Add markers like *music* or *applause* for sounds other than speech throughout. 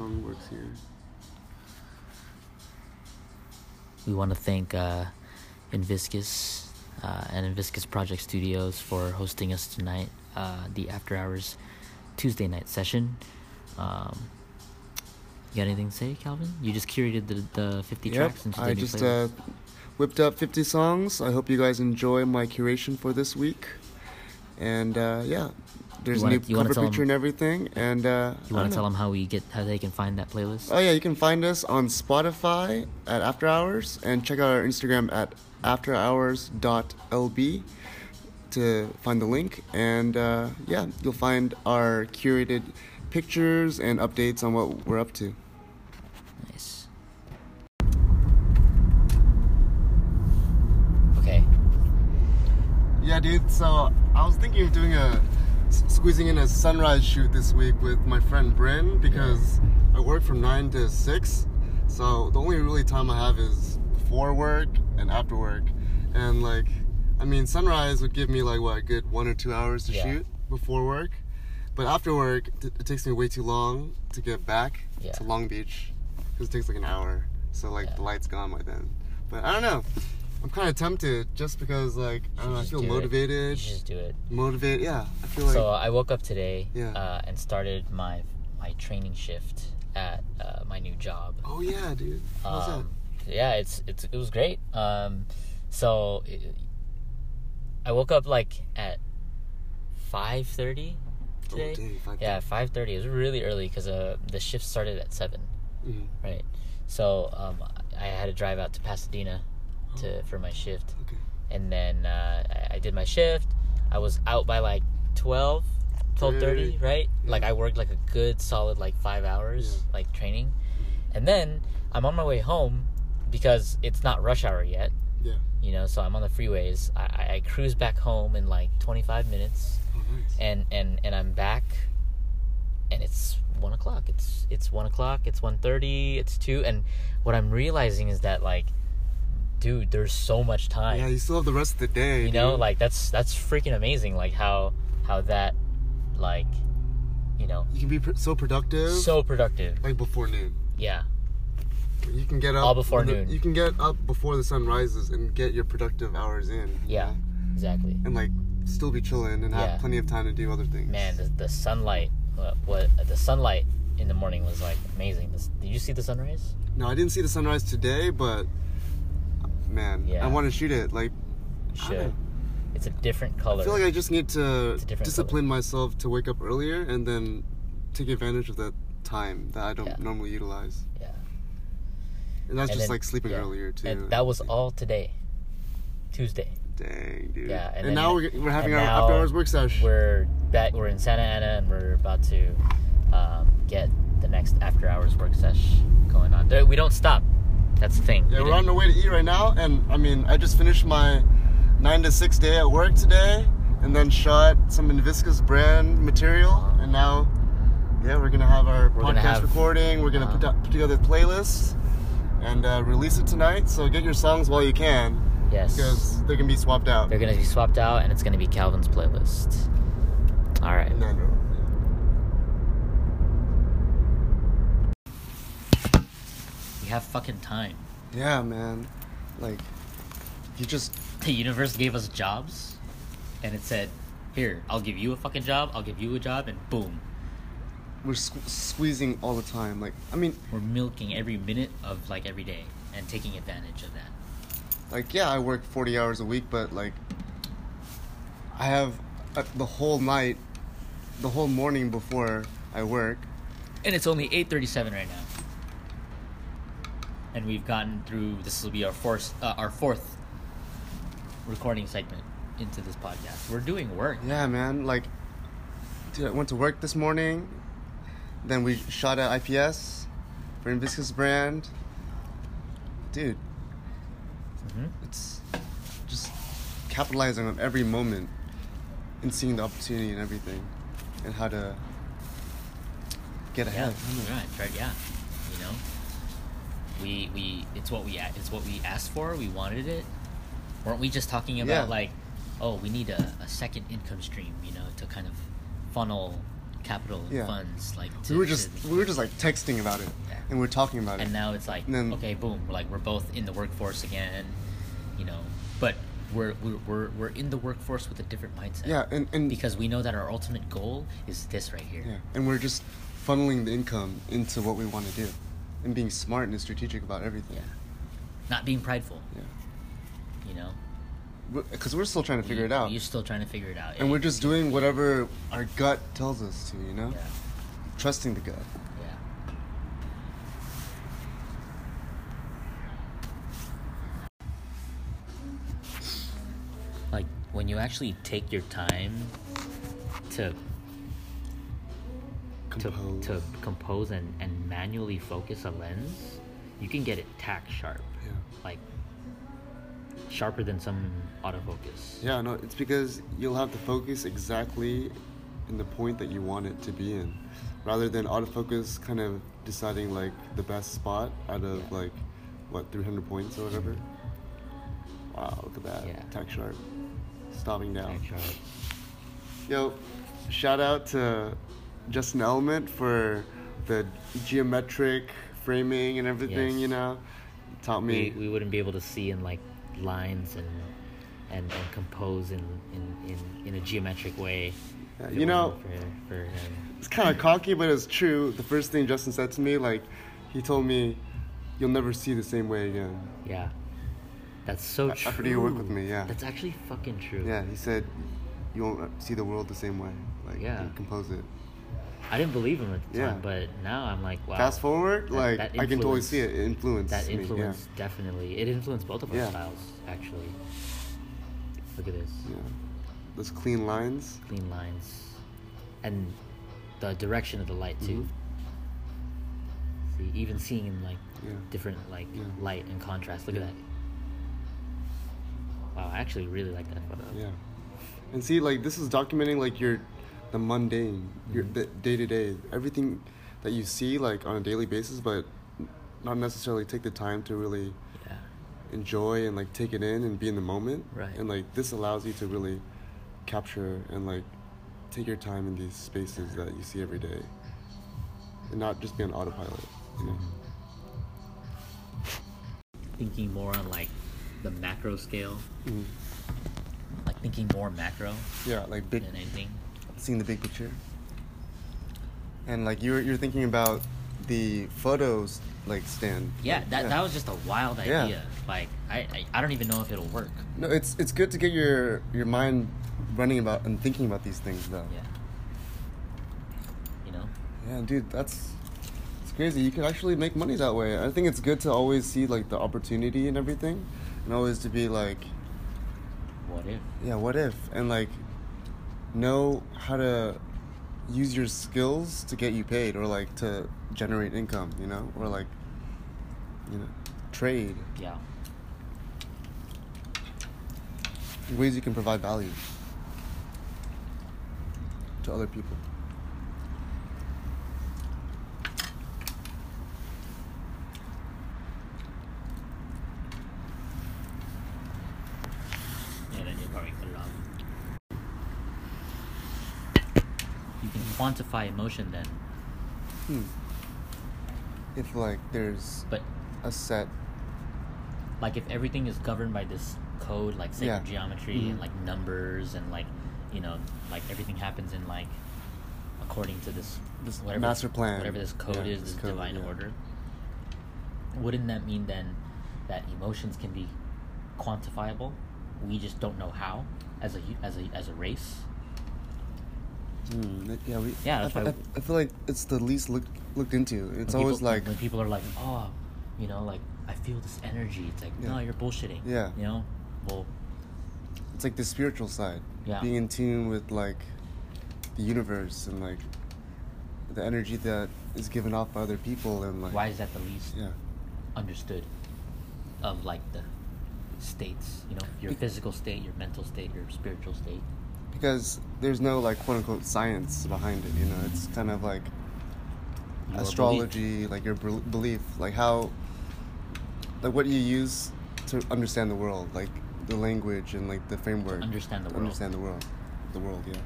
song works here. We want to thank uh, Inviscus uh, and Inviscus Project Studios for hosting us tonight, uh, the After Hours Tuesday night session. Um, you got anything to say, Calvin? You just curated the, the 50 Yep, tracks into the I new just uh, whipped up 50 songs. I hope you guys enjoy my curation for this week. And uh, yeah, there's wanna- a new cover picture and everything. And uh, you want to tell them how we get how they can find that playlist? Oh yeah, you can find us on Spotify at After Hours and check out our Instagram at afterhours.lb to find the link. And uh, yeah, you'll find our curated pictures and updates on what we're up to. Nice. Okay. Yeah, dude. So I was thinking of doing a squeezing in a sunrise shoot this week with my friend Bryn because I work from nine to six. So the only really time I have is before work and after work. And like, I mean, sunrise would give me like what a good one or two hours to Yeah. shoot before work. But after work, it takes me way too long to get back Yeah. to Long Beach because it takes like an hour. So like Yeah. the light's gone by then. But I don't know. I'm kind of tempted just because like I don't know. I feel motivated. You just do it. Motivated. Yeah. I feel like. so I woke up today Yeah. uh, and started my my training shift at uh, my new job. oh yeah, dude. How's Um, yeah, it's it's it was great. Um, so it, I woke up like at five thirty today. Oh, dang, five yeah, five thirty. It was really early because uh, the shift started at seven, Mhm. right? So um, I had to drive out to Pasadena to for my shift, Okay. and then uh, I, I did my shift. I was out by like 12, 12.30, Really? right? Like I worked like a good solid like five hours, Yeah. like training, and then I'm on my way home because it's not rush hour yet. Yeah. You know, so I'm on the freeways. I, I, I cruise back home in like 25 minutes, Oh nice. and and and I'm back, and it's one o'clock. It's it's one o'clock. It's 1.30, It's two, and what I'm realizing is that like, dude, there's so much time yeah, you still have the rest of the day. you know like that's that's freaking amazing like how how that like you know you can be pr- so productive. so productive like before noon. yeah You can get up All before when the- noon. You can get up before the sun rises and get your productive hours in. yeah know? exactly And like still be chilling and Yeah. have plenty of time to do other things. man the, the sunlight what, what the sunlight in the morning was like amazing this, did you see the sunrise No, I didn't see the sunrise today, but man, Yeah. I want to shoot it. Like should it's a different color I feel like I just need to It's a different discipline myself to wake up earlier and then take advantage of that time that I don't Yeah. normally utilize. yeah And that's And just then- like sleeping yeah. earlier too. and that was all today tuesday Dang, dude. Yeah, and and, now we're, we're having our after hours work session. we're back we're in santa ana and we're about to um, get the next after hours work sesh going on there, we don't stop that's the thing Yeah, We we're on the way to eat right now, and I mean, I just finished my nine to six day at work today, and then shot some Inviscus brand material, and now, yeah, we're gonna have our We're podcast have- recording. We're gonna put, uh-huh. up- put together playlists and uh, release it tonight. So get your songs while you can, yes because they're gonna be swapped out. They're gonna be swapped out, and it's gonna be Calvin's playlist. All right. No, no. We have fucking time. Yeah, man. Like, you just The universe gave us jobs, and it said, "Here, I'll give you a fucking job. I'll give you a job, and boom, we're sque- squeezing all the time. Like, I mean, we're milking every minute of like every day and taking advantage of that." like yeah i work 40 hours a week but like i have uh, the whole night the whole morning before i work And it's only eight thirty-seven right now, and we've gotten through. This will be our fourth, uh, our fourth recording segment into this podcast. We're doing work. yeah man like dude i went to work this morning then we shot at ips for Inviscus brand dude hmm it's just capitalizing on every moment and seeing the opportunity and everything and how to get ahead I right, right, yeah. We we it's what we it's what we asked for. We wanted it. Weren't we just talking about Yeah. like, oh, we need a, a second income stream, you know, to kind of funnel capital and Yeah. funds like to, we were just to- we were just like texting about it, Yeah. and we are talking about it. and now it's like then- okay boom like we're both in the workforce again you know but we're we're we're, we're in the workforce with a different mindset yeah, and and because we know that our ultimate goal is this right here yeah, and we're just funneling the income into what we want to do, and being smart and strategic about everything. Yeah. not being prideful Yeah. you know Because we're still trying to figure You- it out, you're still trying to figure it out and we're just doing whatever our gut tells us to. You know, yeah trusting the gut. yeah like when you actually take your time to Compose. to, to compose and, and manually focus a lens, you can get it tack sharp. Yeah. Like sharper than some autofocus. Yeah, no, it's because you'll have to focus exactly in the point that you want it to be in, rather than autofocus kind of deciding like the best spot out of Yeah. like what 300 points or whatever. Wow, look at that, Yeah. tack sharp, stopping down. Sharp. Yo, shout out to Justin Element for the geometric framing and everything. Yes. You know, taught me. We, we wouldn't be able to see in like lines and and, and compose in, in, in, in a geometric way. Yeah, you know- for, for him. it's kind of cocky, but it's true. The first thing Justin said to me, like, he told me, "You'll never see the same way again." Yeah. That's so true. after you work with me, yeah. That's actually fucking true. Yeah, he said, "You won't see the world the same way." Like, Yeah. you compose it. I didn't believe him at the Yeah. time, but now I'm like, wow. Fast forward, That- like that I can totally see it. It influenced That influence definitely. It influenced both of our Yeah. styles, actually. Look at this. Yeah. yeah. Those clean lines. Clean lines. And the direction of the light too. Mm-hmm. See, even seeing in like Yeah. different like Yeah. light and contrast. Look at that. Wow, I actually really like that photo. Yeah. And see, like this is documenting like your, the mundane, your Mhm. the day to day, everything that you see like on a daily basis, but not necessarily take the time to really Yeah. enjoy and like take it in and be in the moment. Right. And like this allows you to really capture and like take your time in these spaces that you see every day, and not just be on autopilot. You know. Thinking more on like the macro scale, Mhm. like thinking more macro Yeah, like big, than anything. Seeing the big picture. And like you're you're thinking about the photos like stand. Yeah, that, that was just a wild idea. Yeah. Like I, I I don't even know if it'll work. No, it's it's good to get your your mind running about and thinking about these things though. Yeah. You know? Yeah, dude, that's it's crazy. You can actually make money that way. I think it's good to always see like the opportunity and everything, and always to be like, What if? yeah, what if? And like know how to use your skills to get you paid or like to generate income, you know? Or like you know, trade. Yeah. Ways you can provide value to other people. Yeah, then you'll probably cut it off. You can quantify emotion then, Hmm. If like there's but a set like if everything is governed by this code, like sacred Yeah. geometry Mhm. and like numbers and like you know, like everything happens in like according to this This whatever master plan. whatever this code Yeah, is, this this code, divine yeah. order. Wouldn't that mean then that emotions can be quantifiable? We just don't know how as a as a as a race. Hmm, yeah, we, Yeah, I, that's fe- why- I, I feel like it's the least looked looked into. It's always people- like when people are like, oh, you know, like I feel this energy. It's like, no, you're bullshitting. Yeah. You know, well, it's like the spiritual side. Yeah. Being in tune with like the universe and like the energy that is given off by other people and like why is that the least yeah. understood of like the states? You know, your physical state, your mental state, your spiritual state. Because there's no like quote unquote science behind it, you know. It's kind of like Your belief. astrology, like your bel- belief, like how like what you use to understand the world, like the language and like the framework. understand the world. Understand the world. The world, yeah.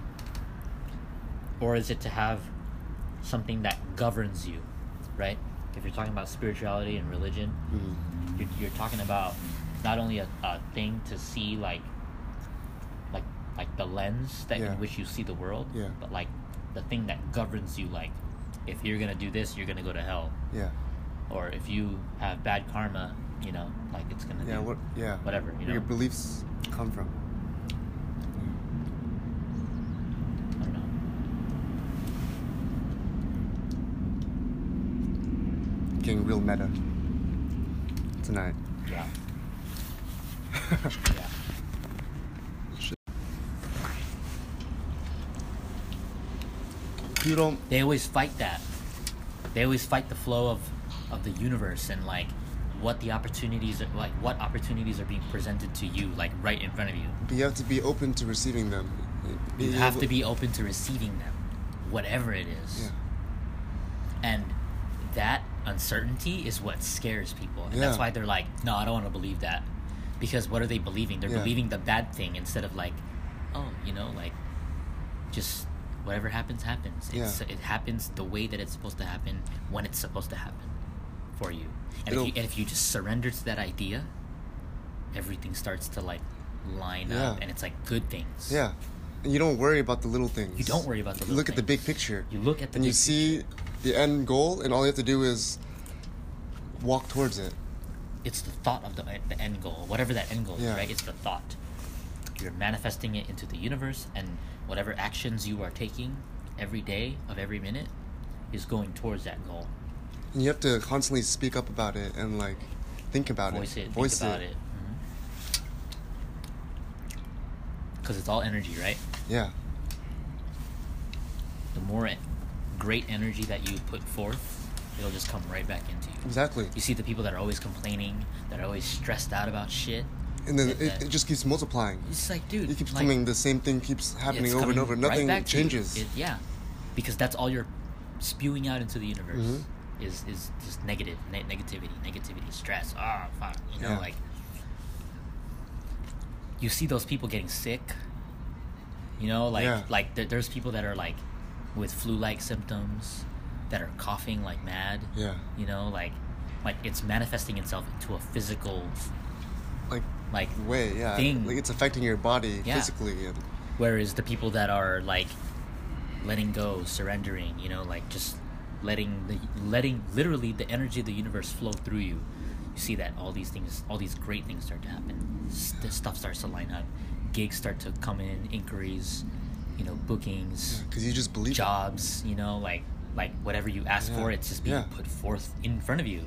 or is it to have something that governs you, right? If you're talking about spirituality and religion, Mhm. you're, you're talking about not only a, a thing to see like like the lens that Yeah. in which you see the world Yeah. but like the thing that governs you like if you're gonna do this you're gonna go to hell Yeah. or if you have bad karma you know like it's gonna Yeah. do What? Yeah. whatever you Where know your beliefs come from. I don't know Getting real meta tonight. yeah *laughs* yeah You don't. they always fight that they always fight the flow of of the universe and like what the opportunities are like what opportunities are being presented to you like right in front of you But you have to be open to receiving them. you Be have to be open to receiving them whatever it is Yeah. and that uncertainty is what scares people and that's why they're like no i don't want to believe that because what are they believing they're Yeah. believing the bad thing instead of like oh you know like just whatever happens happens it's, Yeah. it happens the way that it's supposed to happen when it's supposed to happen for you and if you, and if you just surrender to that idea everything starts to like line Yeah. up and it's like good things Yeah. And you don't worry about the little things. You don't worry about the look at the big picture. you look at the and you see the end goal, and all you have to do is walk towards it. it's the thought of the, the end goal whatever that end goal Yeah. is right it's the thought you're manifesting it into the universe and whatever actions you are taking every day of every minute is going towards that goal And you have to constantly speak up about it and like think about it. voice it. it Voice think about it because mm-hmm. it's all energy right Yeah. the more great energy that you put forth it'll just come right back into you Exactly. you see the people that are always complaining that are always stressed out about shit And then it, it just keeps multiplying. it's like dude It keeps like, coming. The same thing keeps happening over and over. right Nothing to changes. It- yeah, because that's all you're spewing out into the universe Mhm. is is just negative, ne- negativity, negativity, stress. Ah, fuck, you know, Yeah. like you see those people getting sick. You know, like Yeah. like there, there's people that are like with flu-like symptoms that are coughing like mad. yeah. You know, like like it's manifesting itself into a physical Like like way. Yeah. Thing. Like it's affecting your body Yeah. physically. And Whereas the people that are like letting go, surrendering, you know, like just letting the letting literally the energy of the universe flow through you, you see that all these things, all these great things start to happen. The stuff starts to line up, gigs start to come in, inquiries, you know, bookings, because you just believe. it. jobs, you know, like like whatever you ask Yeah. for, it's just being Yeah. put forth in front of you.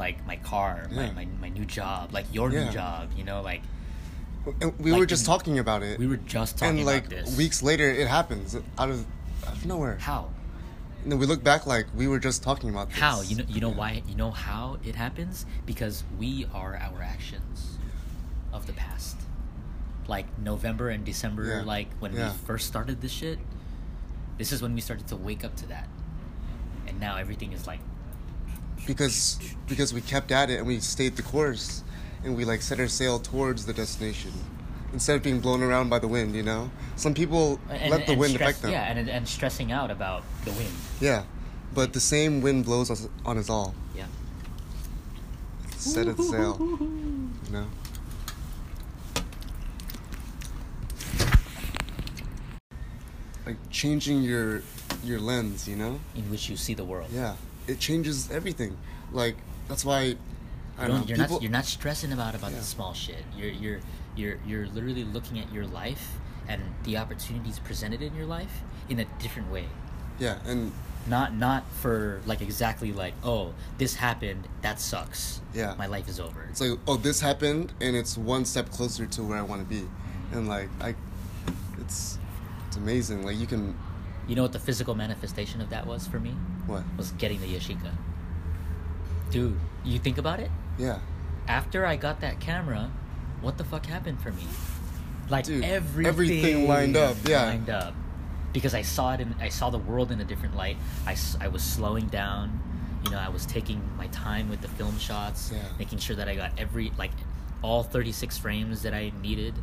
Like my car, Yeah. my, my, my new job, like your Yeah. new job, you know, like And we Like were just in- talking about it. we were just talking and like about this. weeks later, it happens out of, out of nowhere. How? Then we look back like we were just talking about this. How? You know you know why you know how it happens? Because we are our actions of the past. Like November and December, Yeah. like when Yeah. we first started this shit, this is when we started to wake up to that. And now everything is like because because we kept at it and we stayed the course and we like set our sail towards the destination instead of being blown around by the wind you know some people and, let the and wind stress, affect them Yeah, and and stressing out about the wind. Yeah. but the same wind blows us, on us all Yeah. set the sail you know like changing your your lens you know In which you see the world. yeah it changes everything like that's why I You don't know, you're people, not you're not stressing about about Yeah. the small shit. You're you're you're you're literally looking at your life and the opportunities presented in your life in a different way. yeah and Not not for like exactly like oh this happened that sucks. Yeah. my life is over. it's like oh this happened and it's one step closer to where i want to be Mm-hmm. and like i it's it's amazing like you can You know what the physical manifestation of that was for me? What Was getting the Yashica. Dude, you think about it? yeah After I got that camera, what the fuck happened for me? Like Dude, everything, everything lined up, yeah. lined up. Because I saw it, in, I saw the world in a different light. I, I was slowing down. You know, I was taking my time with the film shots, Yeah. making sure that I got every like all 36 frames that I needed,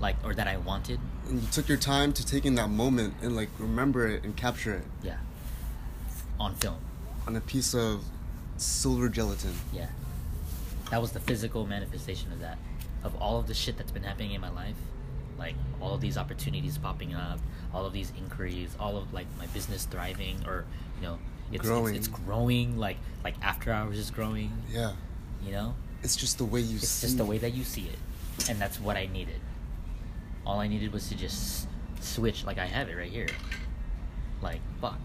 like or that I wanted. and you took your time to take in that moment and like remember it and capture it Yeah. On film. on a piece of silver gelatin. Yeah. That was the physical manifestation of that. Of all of the shit that's been happening in my life. Like all of these opportunities popping up, all of these inquiries, all of like my business thriving or, you know, it's Growing. It's, it's growing like like after hours is growing, Yeah, you know? it's just the way you see it. It's just the way that you see it. And that's what I needed. All I needed was to just switch like I have it right here. Like fuck.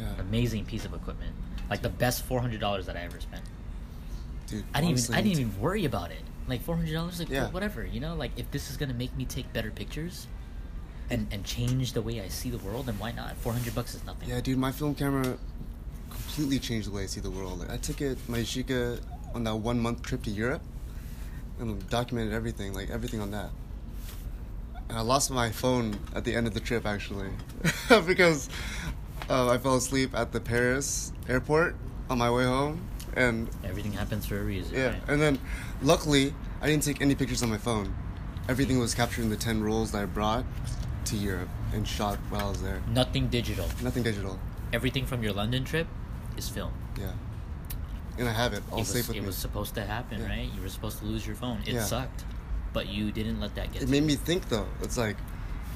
Yeah, Amazing piece of equipment. Like the best four hundred dollars that I ever spent. dude. I didn't honestly, even I didn't even worry about it. Like four hundred dollars, like Yeah. whatever, you know. Like if this is gonna make me take better pictures, and and change the way I see the world, then why not? Four hundred bucks is nothing. Yeah, dude, my film camera completely changed the way I see the world. Like, I took it, my Yashica, on that one month trip to Europe, and documented everything, like everything on that. And I lost my phone at the end of the trip, actually, *laughs* because uh, I fell asleep at the Paris airport on my way home, and Everything happens for a reason. yeah, right? and then luckily I didn't take any pictures on my phone. Everything was captured in the ten rolls that I brought to Europe and shot while I was there. Nothing digital. Nothing digital. Everything from your London trip is film. Yeah. And I have it all it was, safe with it me. was supposed to happen, Yeah. right? You were supposed to lose your phone. It Yeah. sucked, but you didn't let that get. it made you. me think though. It's like,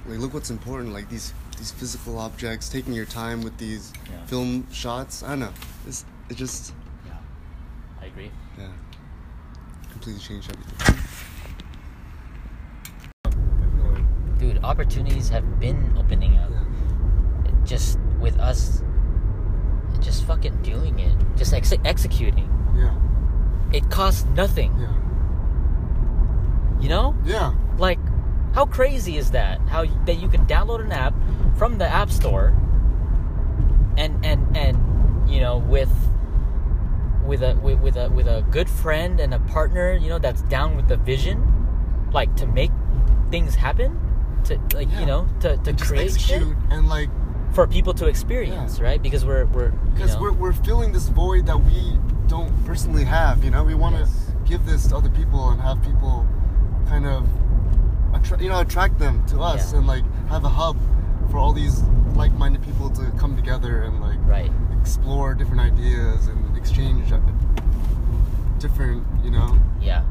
like look what's important. Like these these physical objects, taking your time with these Yeah. film shots. I don't know. It's it just Yeah, I agree. yeah, completely changed everything. Dude, opportunities have been opening up. Yeah. Just with us, just fucking doing it, just ex- executing. Yeah. It costs nothing. Yeah. You know, Yeah. like how crazy is that? How that you can download an app from the app store, and and and you know with with a with, with a with a good friend and a partner, you know that's down with the vision, like to make things happen, to like Yeah. you know to to create shit execute and like for people to experience, Yeah. right? Because we're we're because we're we're filling this void that we don't personally have. You know, we want to Yes. give this to other people and have people kind of attra- you know attract them to us Yeah. and like have a hub for all these like-minded people to come together and like right. explore different ideas and exchange different you know Yeah.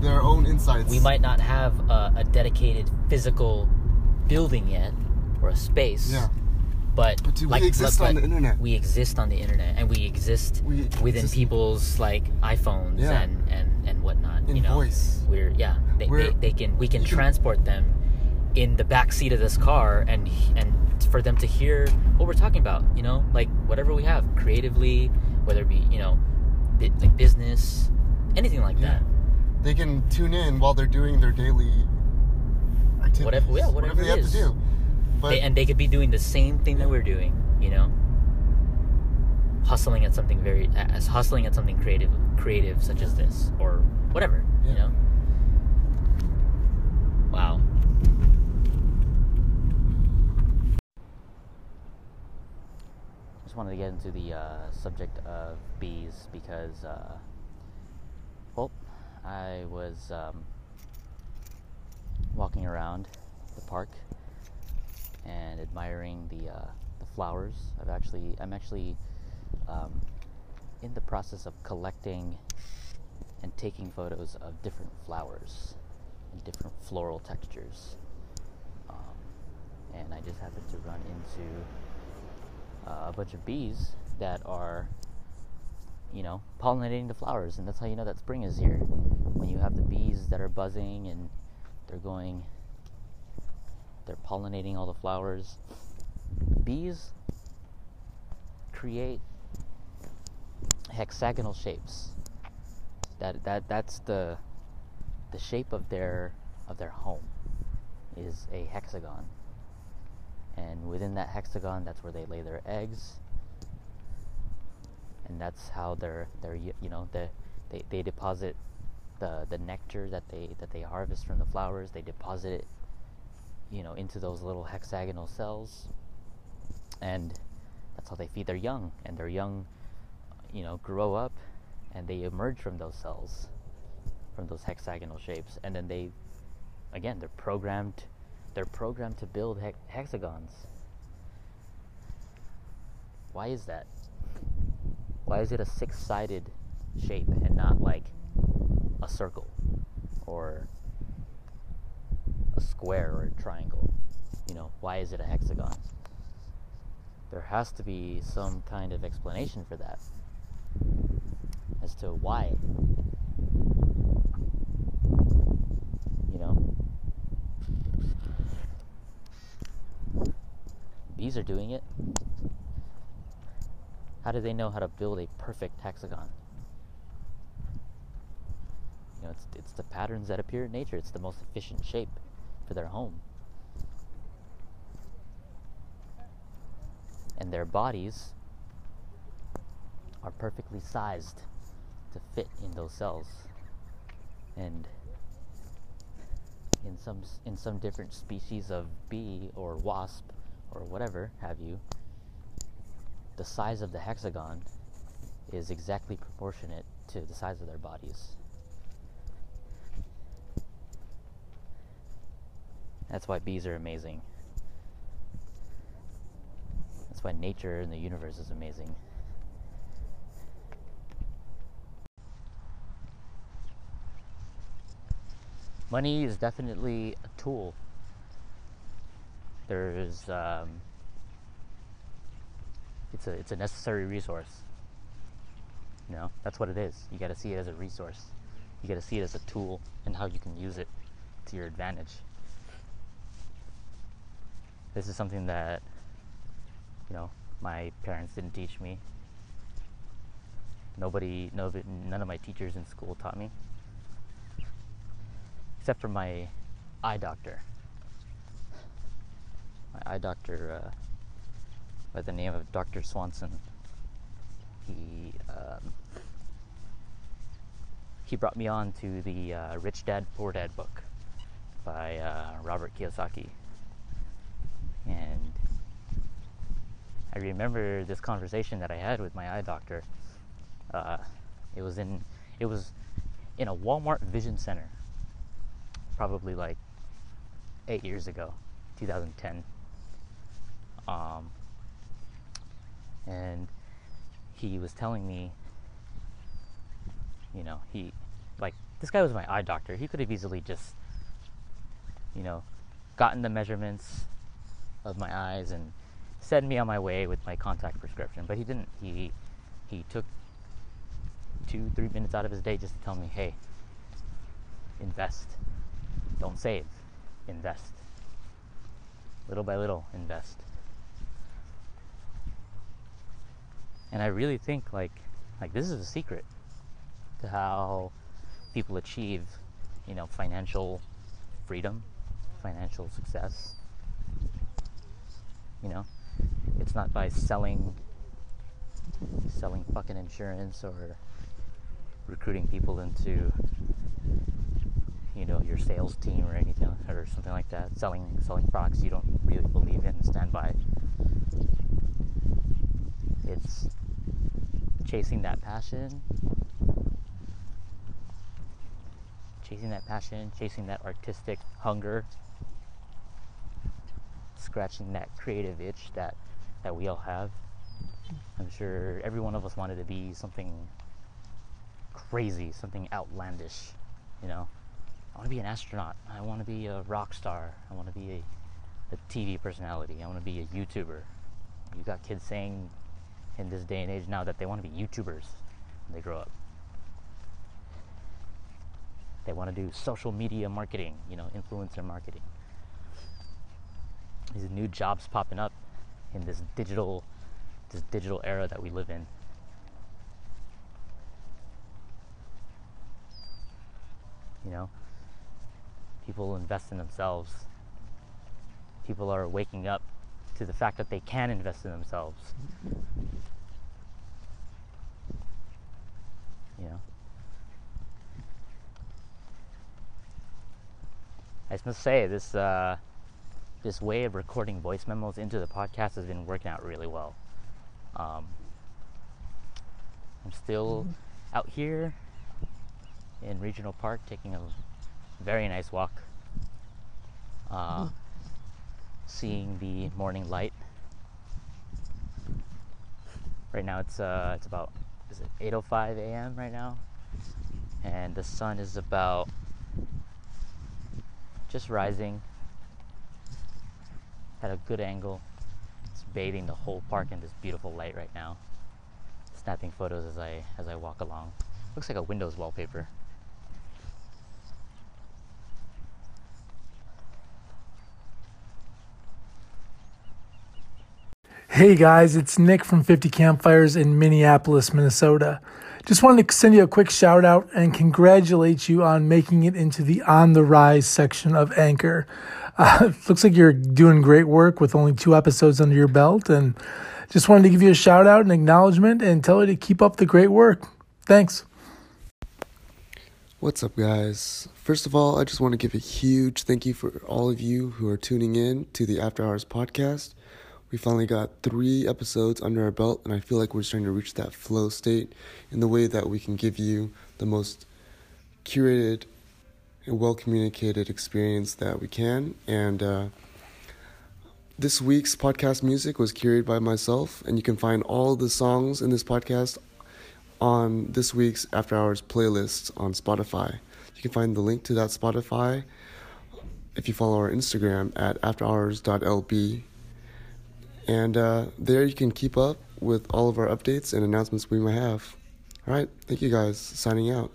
their own insights. we might not have a, a dedicated physical building yet or a space. Yeah. But, But do we exist but- on the internet? We exist on the internet, and we exist We within exist- people's like iPhones Yeah. and, and and whatnot. In you know, voice. we're yeah. They, We're- they, they can we can- transport them in the back seat of this car, and and for them to hear what we're talking about. You know, like whatever we have creatively, whether it be you know, like business, anything like Yeah. that. they can tune in while they're doing their daily activities. Whatever- yeah, whatever they it have to do. But they, and they could be doing the same thing that we're doing, you know, hustling at something very as hustling at something creative, creative such as this or whatever, you know. Wow. Just wanted to get into the uh, subject of bees because, uh, well, I was um, walking around the park and admiring the uh, the flowers. I've actually I'm actually um, in the process of collecting and taking photos of different flowers and different floral textures. Um, and I just happened to run into uh, a bunch of bees that are you know pollinating the flowers and that's how you know that spring is here when you have the bees that are buzzing and they're going they're pollinating all the flowers. Bees create hexagonal shapes. That that that's the the shape of their of their home is a hexagon. And within that hexagon that's where they lay their eggs. And that's how they're they're you know, the they, they deposit the the nectar that they that they harvest from the flowers, they deposit it you know into those little hexagonal cells and that's how they feed their young and their young you know grow up and they emerge from those cells from those hexagonal shapes and then they again, they're programmed. They're programmed to build he- hexagons. Why is that? Why is it a six-sided shape and not like a circle or a square or a triangle? You know, why is it a hexagon? There has to be some kind of explanation for that as to why. You know? Bees are doing it. How do they know how to build a perfect hexagon? You know, it's, it's the patterns that appear in nature. It's the most efficient shape for their home. And their bodies are perfectly sized to fit in those cells. And in some in some different species of bee or wasp or whatever have you, the size of the hexagon is exactly proportionate to the size of their bodies. That's why bees are amazing. That's why nature and the universe is amazing. Money is definitely a tool. There's um, it's a it's a necessary resource. You know, that's what it is. You got to see it as a resource. You got to see it as a tool and how you can use it to your advantage. This is something that you know my parents didn't teach me. Nobody, nobody none of my teachers in school taught me, except for my eye doctor. My eye doctor, uh, by the name of Dr. Swanson, he um, he brought me on to the uh, Rich Dad Poor Dad book by uh, Robert Kiyosaki, and I remember this conversation that I had with my eye doctor. Uh, it was in it was in a Walmart Vision Center, probably like eight years ago, 2010. Um, and he was telling me, you know, he like this guy was my eye doctor. He could have easily just, you know, gotten the measurements of my eyes and sent me on my way with my contact prescription. But he didn't. He he took two, three minutes out of his day just to tell me, hey, invest. Don't save. Invest. Little by little, invest. And I really think like like this is a secret to how people achieve, you know, financial freedom, financial success. You know, it's not by selling selling fucking insurance or recruiting people into you know your sales team or anything or something like that selling selling products you don't really believe in and stand by it's chasing that passion. Chasing that passion chasing that artistic hunger. Scratching that creative itch that that we all have. I'm sure every one of us wanted to be something crazy something outlandish you know? I want to be an astronaut. I want to be a rock star. I want to be a, a tv personality. I want to be a youtuber. You got kids saying in this day and age now that they want to be YouTubers when they grow up. They want to do social media marketing, you know, influencer marketing. These new jobs popping up in this digital this digital era that we live in. You know, people invest in themselves. People are waking up to the fact that they can invest in themselves. You know? I just must say this uh, this way of recording voice memos into the podcast has been working out really well. Um, I'm still mm-hmm. out here in Regional Park taking a very nice walk uh, seeing the morning light. Right now it's uh, it's about is it 8:05 a.m. right now, and the sun is about just rising at a good angle. It's bathing the whole park in this beautiful light right now. Snapping photos as I as I walk along. Looks like a Windows wallpaper. Hey guys, it's Nick from 50 Campfires in Minneapolis, Minnesota. Just wanted to send you a quick shout out and congratulate you on making it into the On the Rise section of Anchor. Uh, *laughs* looks like you're doing great work with only two episodes under your belt, and just wanted to give you a shout out and acknowledgement and tell you to keep up the great work. Thanks. What's up, guys? First of all, I just want to give a huge thank you for all of you who are tuning in to the After Hours podcast. We finally got three episodes under our belt, and I feel like we're starting to reach that flow state in the way that we can give you the most curated and well communicated experience that we can. And uh, this week's podcast music was curated by myself, and you can find all the songs in this podcast on this week's After Hours playlist on Spotify. You can find the link to that Spotify if you follow our Instagram at afterhours.lb and uh, there you can keep up with all of our updates and announcements we might have. All right, thank you guys. Signing out.